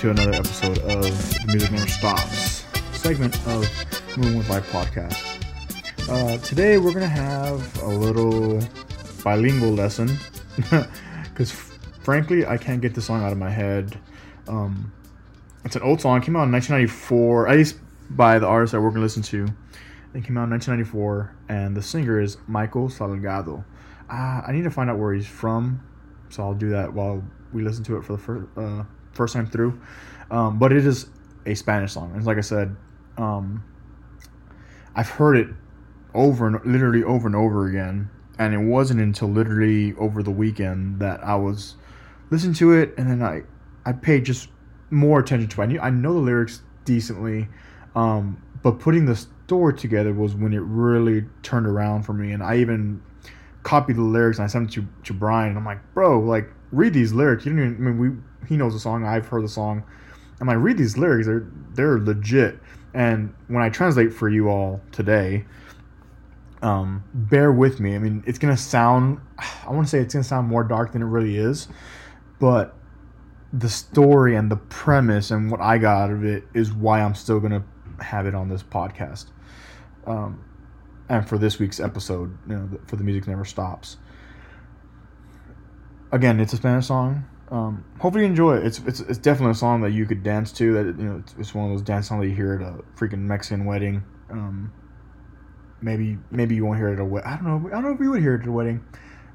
to another episode of The Music Never Stops segment of Moving with Life podcast. Uh, today we're gonna have a little bilingual lesson because, frankly, I can't get the song out of my head. Um, it's an old song. Came out in 1994, at least by the artist that we're gonna listen to. It came out in 1994, and the singer is Michael Salgado. Uh, I need to find out where he's from, so I'll do that while we listen to it for the first uh, first time through. Um, but it is a Spanish song, and like I said, um, I've heard it over and literally over and over again, and it wasn't until literally over the weekend that I was listening to it, and then I I paid just more attention to it. I knew I know the lyrics decently, um, but putting the story together was when it really turned around for me, and I even copied the lyrics and I sent them to, to Brian. And I'm like, bro, like read these lyrics. You don't even, I mean, we he knows the song. I've heard the song. I'm like, read these lyrics. They're they're legit. And when I translate for you all today, um, bear with me. I mean, it's gonna sound. I want to say it's gonna sound more dark than it really is, but the story and the premise and what I got out of it is why I'm still gonna have it on this podcast. Um, and for this week's episode, you know, for the music never stops. Again, it's a Spanish song. Um, hopefully you enjoy it. It's, it's it's definitely a song that you could dance to. That you know, it's, it's one of those dance songs that you hear at a freaking Mexican wedding. Um, maybe maybe you won't hear it at a wedding. I don't know. I don't know if you would hear it at a wedding.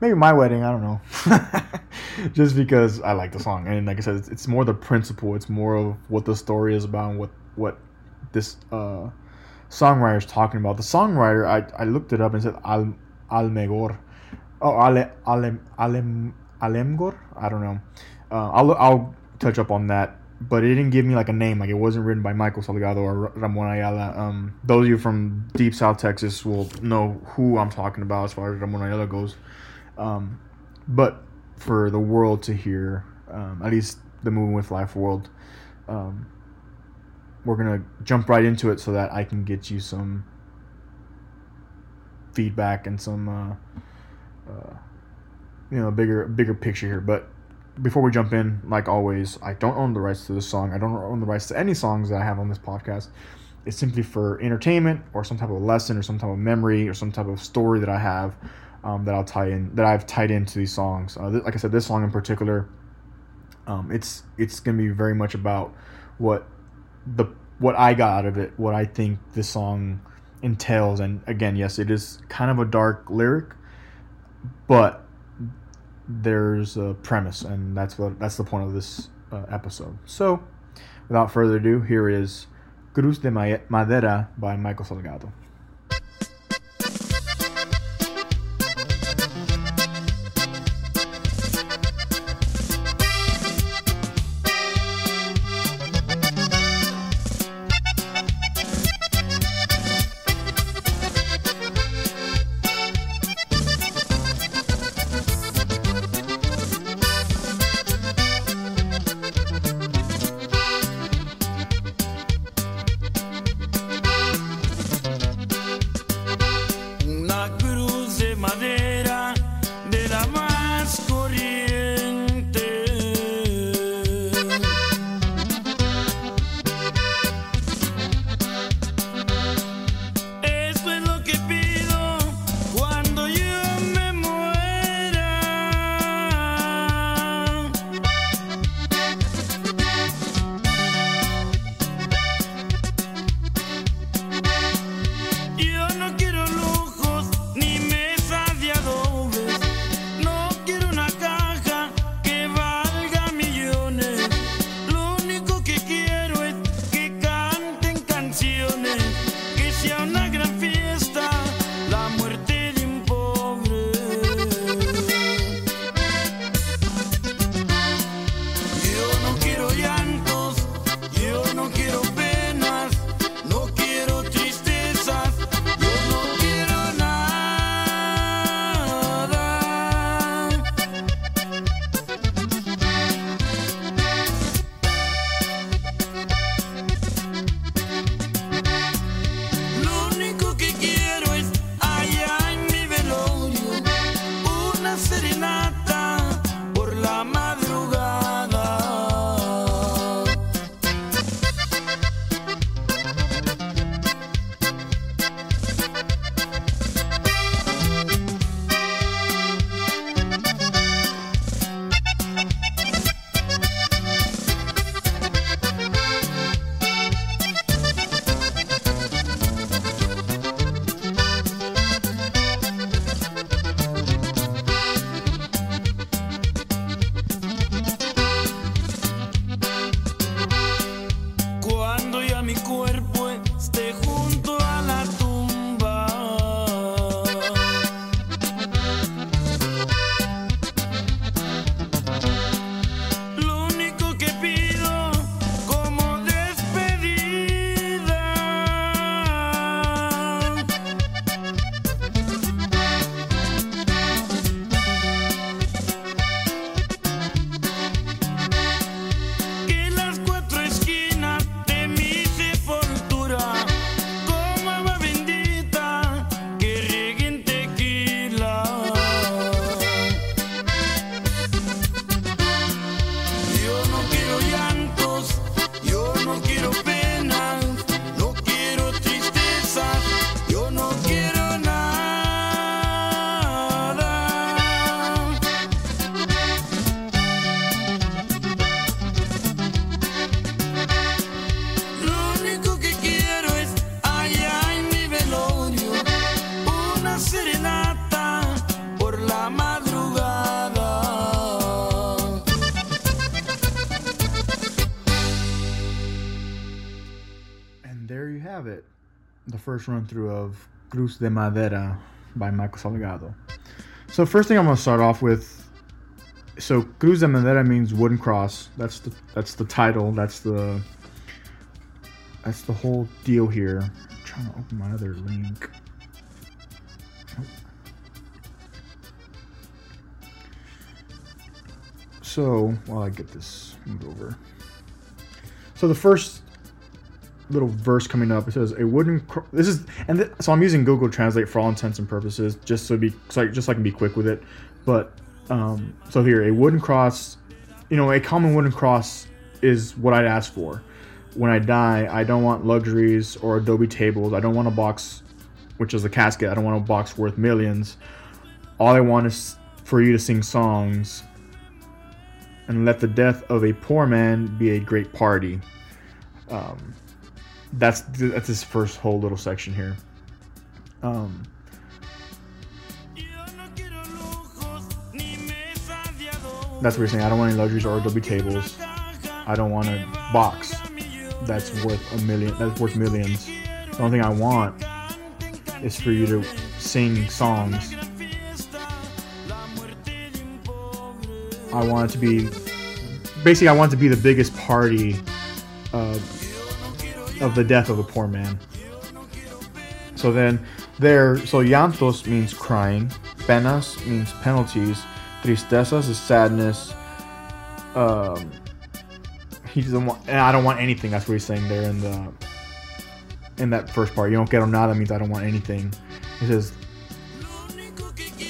Maybe my wedding. I don't know. Just because I like the song, and like I said, it's, it's more the principle. It's more of what the story is about, and what what this uh, songwriter is talking about. The songwriter, I, I looked it up and said Al Almegor. Oh, Ale Ale Ale Alemgor. I don't know. Uh, I'll I'll touch up on that, but it didn't give me like a name. Like it wasn't written by Michael Salgado or Ramon Ayala. Um, those of you from deep South Texas will know who I'm talking about as far as Ramon Ayala goes. Um, but for the world to hear, um, at least the Moving with Life world, um, we're gonna jump right into it so that I can get you some feedback and some. Uh, uh, you know, a bigger bigger picture here. But before we jump in, like always, I don't own the rights to this song. I don't own the rights to any songs that I have on this podcast. It's simply for entertainment or some type of lesson or some type of memory or some type of story that I have um, that I'll tie in that I've tied into these songs. Uh, th- like I said, this song in particular, um, it's it's gonna be very much about what the what I got out of it, what I think this song entails. And again, yes, it is kind of a dark lyric, but there's a premise, and that's what that's the point of this uh, episode. So, without further ado, here is Cruz de Madera by Michael Salgado. Have it, the first run through of Cruz de Madera by Michael Salgado. So first thing I'm gonna start off with. So Cruz de Madera means wooden cross. That's the that's the title. That's the that's the whole deal here. I'm trying to open my other link. So while I get this moved over. So the first little verse coming up. It says a wooden. Cro- this is and th- so I'm using Google Translate for all intents and purposes, just so be so I, just so I can be quick with it. But um, so here, a wooden cross. You know, a common wooden cross is what I'd ask for. When I die, I don't want luxuries or Adobe tables. I don't want a box, which is a casket. I don't want a box worth millions. All I want is for you to sing songs and let the death of a poor man be a great party. Um, that's that's his first whole little section here. Um, that's what he's saying. I don't want any luxuries or Adobe tables. I don't want a box that's worth a million. That's worth millions. The only thing I want is for you to sing songs. I want it to be basically. I want it to be the biggest party. Uh, of the death of a poor man. So then there, so llantos means crying, penas means penalties, tristezas is sadness. Um, he doesn't want, I don't want anything. That's what he's saying there in the in that first part. You don't get nada means I don't want anything. He says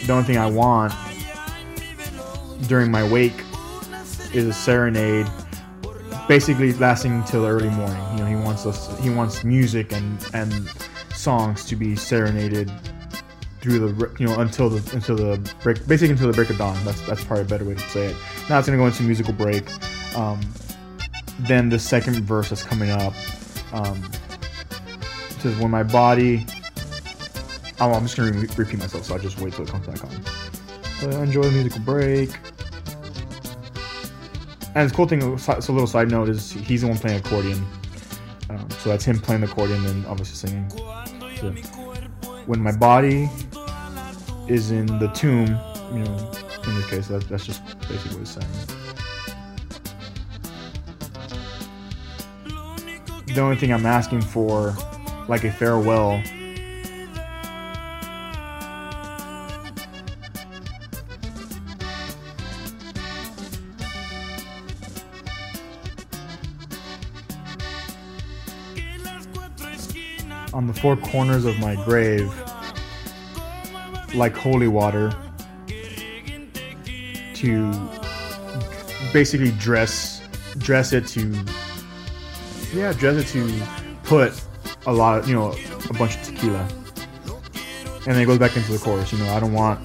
the only thing I want during my wake is a serenade basically lasting until early morning. You know, he wants us. He wants music and and songs to be serenaded through the you know until the until the break, basically until the break of dawn. That's that's probably a better way to say it. Now it's gonna go into musical break. Um, then the second verse that's coming up um, says, "When my body." Oh, I'm just gonna re- repeat myself, so I'll just wait till it comes back on. So enjoy the musical break. And the cool thing, so a little side note, is he's the one playing accordion. Um, so that's him playing the accordion and obviously singing. So, when my body is in the tomb, you know, in this case, that, that's just basically what he's saying. The only thing I'm asking for, like a farewell, on the four corners of my grave like holy water to basically dress dress it to yeah dress it to put a lot of you know a bunch of tequila. And then it goes back into the chorus you know i don't want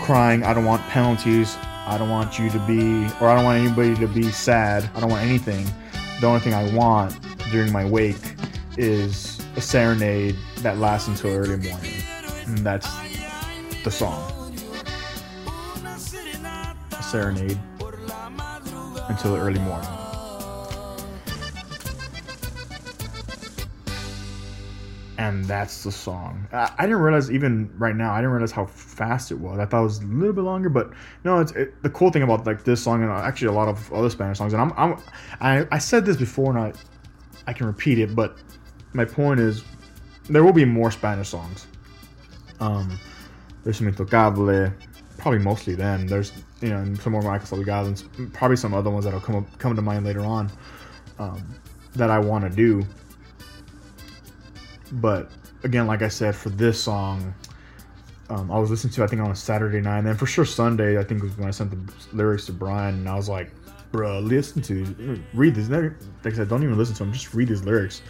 crying i don't want penalties i don't want you to be or i don't want anybody to be sad i don't want anything. The only thing i want during my wake is a serenade that lasts until early morning. And that's the song. A serenade until early morning. And that's the song. I, I, didn't realize even right now. I didn't realize how fast it was. I thought it was a little bit longer, but no. It's it, the cool thing about like this song and uh, actually a lot of other Spanish songs. And I'm, I'm I, I said this before, and I I can repeat it, but my point is there will be more Spanish songs. Um, there's some Intocable, probably mostly them. There's you know some more Michael Salgado and probably some other ones that'll come up, come to mind later on um, that I want to do. But again, like I said, for this song, um, I was listening to I think on a Saturday night, and then for sure Sunday I think was when I sent the lyrics to Brian, and I was like, "Bro, listen to read these." Like I said, don't even listen to them, just read these lyrics.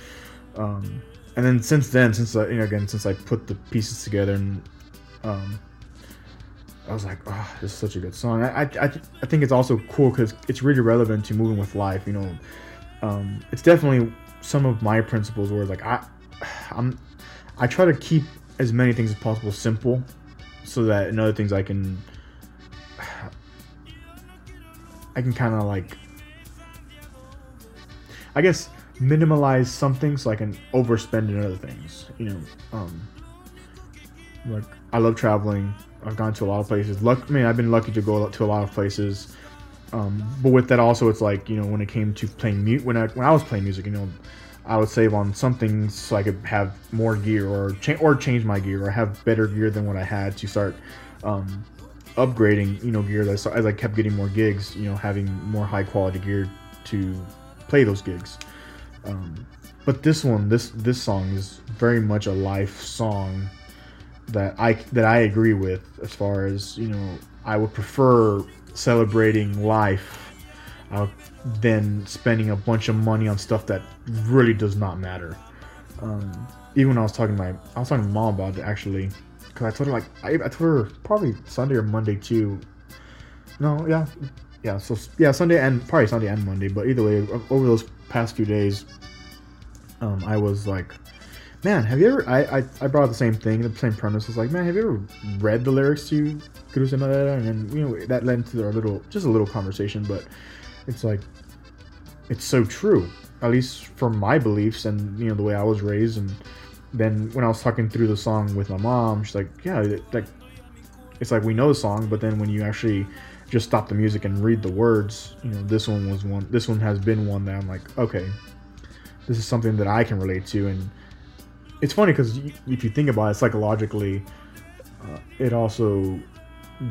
Um, and then since then, since I, you know, again, since I put the pieces together, and um, I was like, oh, this is such a good song. I, I, I think it's also cool because it's really relevant to moving with life. You know, um, it's definitely some of my principles where like I, I'm, I try to keep as many things as possible simple, so that in other things I can, I can kind of like, I guess minimalize something so I can overspend in other things. You know, um, like I love traveling. I've gone to a lot of places. Luck, I mean, I've been lucky to go to a lot of places. Um, but with that, also, it's like you know, when it came to playing mute, when I when I was playing music, you know, I would save on some things so I could have more gear or change or change my gear or have better gear than what I had to start um, upgrading. You know, gear as, as I kept getting more gigs. You know, having more high quality gear to play those gigs. Um, but this one, this this song is very much a life song that I that I agree with as far as you know. I would prefer celebrating life uh, than spending a bunch of money on stuff that really does not matter. Um, even when I was talking to my, I was talking to mom about it actually, because I told her like I, I told her probably Sunday or Monday too. No, yeah, yeah. So yeah, Sunday and probably Sunday and Monday, but either way, over those past few days, um, I was like, man, have you ever? I, I, I brought the same thing, the same premise. Was like, man, have you ever read the lyrics to Cruz and And then you know that led to our little, just a little conversation. But it's like, it's so true, at least for my beliefs and you know the way I was raised. And then when I was talking through the song with my mom, she's like, yeah, like it's like we know the song, but then when you actually just stop the music and read the words, you know, this one was one. This one has been one that I'm like, okay, this is something that I can relate to, and it's funny because if you think about it psychologically, uh, it also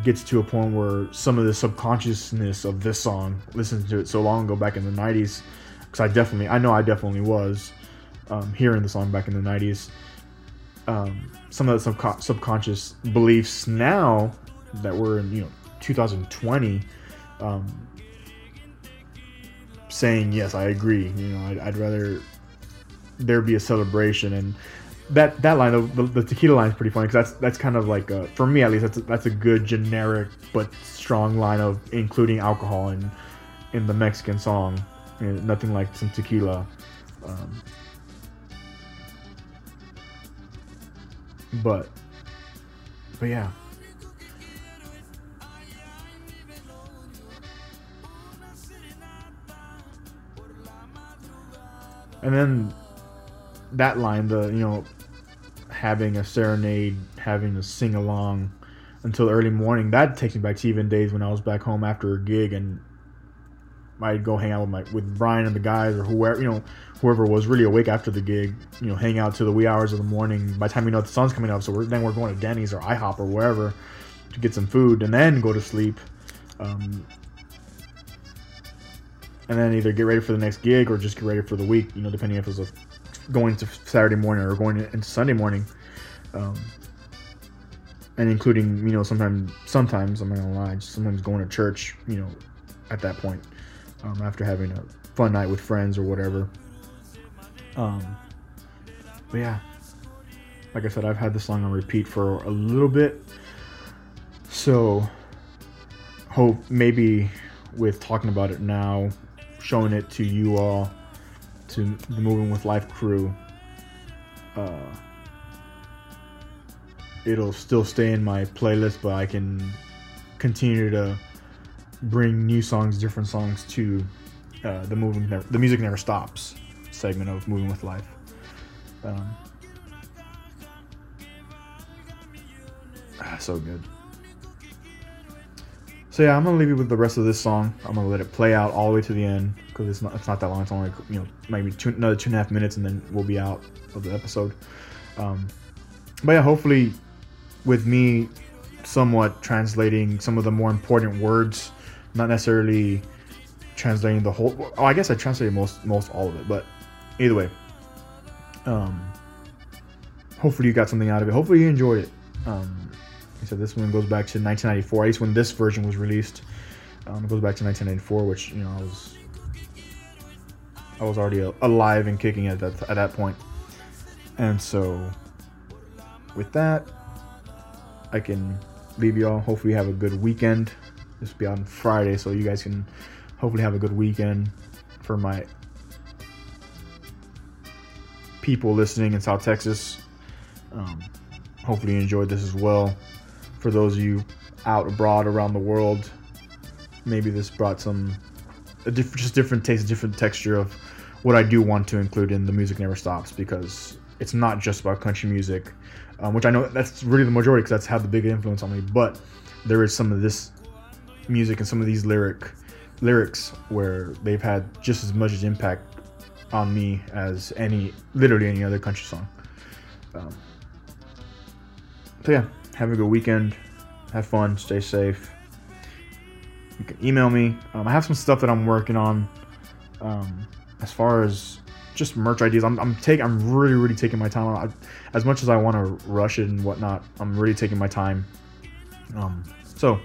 gets to a point where some of the subconsciousness of this song, listening to it so long ago back in the '90s, because I definitely, I know I definitely was um, hearing the song back in the '90s. Um, some of the subco- subconscious beliefs now that we're in, you know, 2020, um, saying yes, I agree. You know, I'd, I'd, rather there be a celebration and that that line, the, the tequila line, is pretty funny because that's that's kind of like a, for me at least that's a, that's a good generic but strong line of including alcohol in in the Mexican song. You know, nothing like some tequila. Um, but but yeah and then that line, the you know, having a serenade, having to sing along until early morning, that takes me back to even days when I was back home after a gig and I'd go hang out with my with Brian and the guys or whoever you know whoever was really awake after the gig. You know, hang out to the wee hours of the morning. By the time you know the sun's coming up, so we're, then we're going to Denny's or IHOP or wherever to get some food and then go to sleep. Um, and then either get ready for the next gig or just get ready for the week. You know, depending if it was a, going to Saturday morning or going into Sunday morning, um, and including you know sometimes sometimes I'm not gonna lie, sometimes going to church. You know, at that point, um, after having a fun night with friends or whatever. Um, but yeah, like I said, I've had this song on repeat for a little bit, so hope maybe with talking about it now showing it to you all, to the Moving with Life crew. Uh, it'll still stay in my playlist, but I can continue to bring new songs, different songs to uh, the moving, never, the music never stops segment of Moving with Life. Um, ah, so good. So yeah, I'm gonna leave you with the rest of this song. I'm gonna let it play out all the way to the end because it's not it's not that long. It's only you know maybe two, another two and a half minutes, and then we'll be out of the episode. Um, but yeah, hopefully, with me somewhat translating some of the more important words, not necessarily translating the whole. Oh, I guess I translated most most all of it, but either way, um, hopefully you got something out of it. Hopefully you enjoyed it. Um, said this one goes back to 1994, at least when this version was released. Um, it goes back to 1994, which you know I was I was already alive and kicking at that at that point. And so, with that, I can leave y'all. Hopefully, have a good weekend. This will be on Friday, so you guys can hopefully have a good weekend. For my people listening in South Texas, um, hopefully you enjoyed this as well for those of you out abroad around the world, maybe this brought some a just different taste, different texture of what I do want to include in the music never stops because it's not just about country music, um, which I know that's really the majority because that's had the big influence on me. But there is some of this music and some of these lyric lyrics where they've had just as much impact on me as any literally any other country song. Um, so yeah, have a good weekend. Have fun. Stay safe. You can email me. Um, I have some stuff that I'm working on. Um, as far as just merch ideas, I'm I'm taking I'm really really taking my time. I, as much as I want to rush it and whatnot, I'm really taking my time. Um, so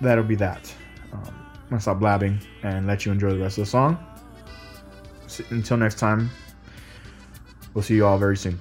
that'll be that. Um, I'm gonna stop blabbing and let you enjoy the rest of the song. Until next time, we'll see you all very soon.